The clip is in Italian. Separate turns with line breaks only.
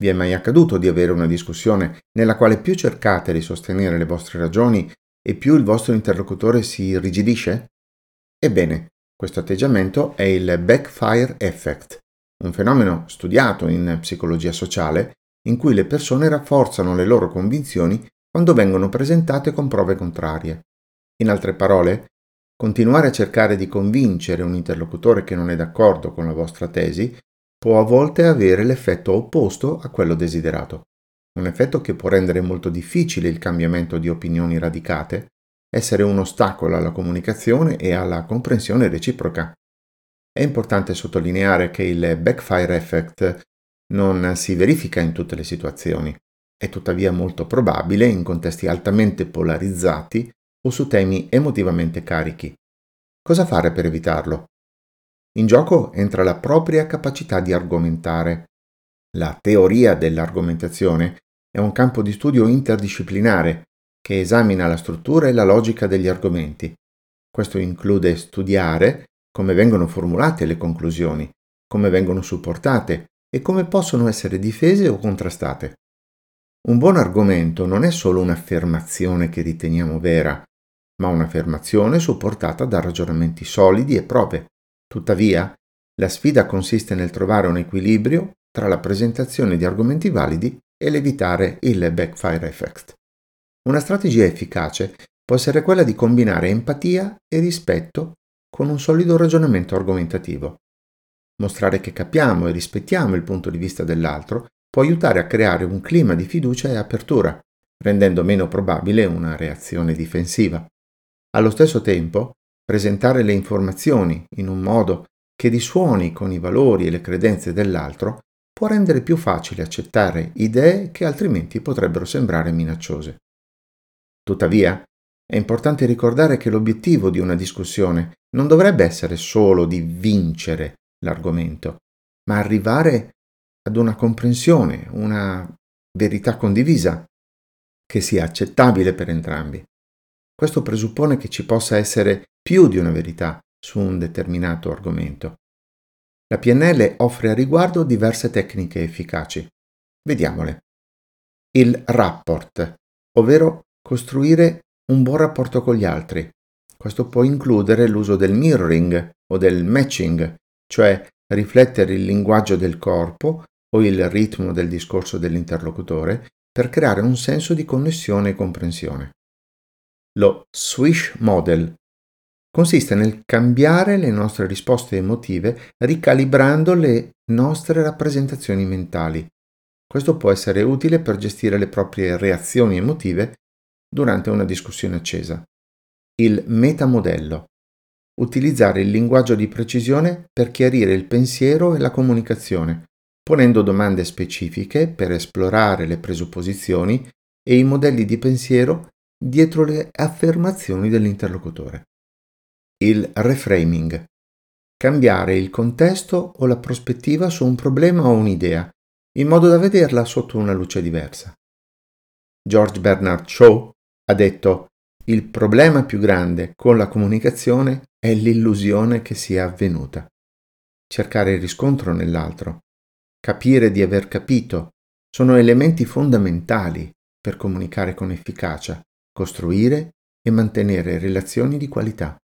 Vi è mai accaduto di avere una discussione nella quale più cercate di sostenere le vostre ragioni e più il vostro interlocutore si irrigidisce? Ebbene, questo atteggiamento è il backfire effect, un fenomeno studiato in psicologia sociale in cui le persone rafforzano le loro convinzioni quando vengono presentate con prove contrarie. In altre parole, continuare a cercare di convincere un interlocutore che non è d'accordo con la vostra tesi può a volte avere l'effetto opposto a quello desiderato. Un effetto che può rendere molto difficile il cambiamento di opinioni radicate, essere un ostacolo alla comunicazione e alla comprensione reciproca. È importante sottolineare che il backfire effect non si verifica in tutte le situazioni, è tuttavia molto probabile in contesti altamente polarizzati o su temi emotivamente carichi. Cosa fare per evitarlo? In gioco entra la propria capacità di argomentare. La teoria dell'argomentazione è un campo di studio interdisciplinare che esamina la struttura e la logica degli argomenti. Questo include studiare come vengono formulate le conclusioni, come vengono supportate e come possono essere difese o contrastate. Un buon argomento non è solo un'affermazione che riteniamo vera, ma un'affermazione supportata da ragionamenti solidi e prove. Tuttavia, la sfida consiste nel trovare un equilibrio tra la presentazione di argomenti validi e l'evitare il backfire effect. Una strategia efficace può essere quella di combinare empatia e rispetto con un solido ragionamento argomentativo. Mostrare che capiamo e rispettiamo il punto di vista dell'altro può aiutare a creare un clima di fiducia e apertura, rendendo meno probabile una reazione difensiva. Allo stesso tempo, presentare le informazioni in un modo che risuoni con i valori e le credenze dell'altro può rendere più facile accettare idee che altrimenti potrebbero sembrare minacciose. Tuttavia, è importante ricordare che l'obiettivo di una discussione non dovrebbe essere solo di vincere l'argomento, ma arrivare ad una comprensione, una verità condivisa che sia accettabile per entrambi. Questo presuppone che ci possa essere più di una verità su un determinato argomento. La PNL offre a riguardo diverse tecniche efficaci. Vediamole. Il rapport, ovvero costruire un buon rapporto con gli altri. Questo può includere l'uso del mirroring o del matching, cioè riflettere il linguaggio del corpo o il ritmo del discorso dell'interlocutore per creare un senso di connessione e comprensione. Lo Swish Model consiste nel cambiare le nostre risposte emotive ricalibrando le nostre rappresentazioni mentali. Questo può essere utile per gestire le proprie reazioni emotive durante una discussione accesa. Il metamodello. Utilizzare il linguaggio di precisione per chiarire il pensiero e la comunicazione, ponendo domande specifiche per esplorare le presupposizioni e i modelli di pensiero dietro le affermazioni dell'interlocutore. Il reframing. Cambiare il contesto o la prospettiva su un problema o un'idea, in modo da vederla sotto una luce diversa. George Bernard Shaw ha detto il problema più grande con la comunicazione è l'illusione che sia avvenuta. Cercare il riscontro nell'altro, capire di aver capito, sono elementi fondamentali per comunicare con efficacia, costruire e mantenere relazioni di qualità.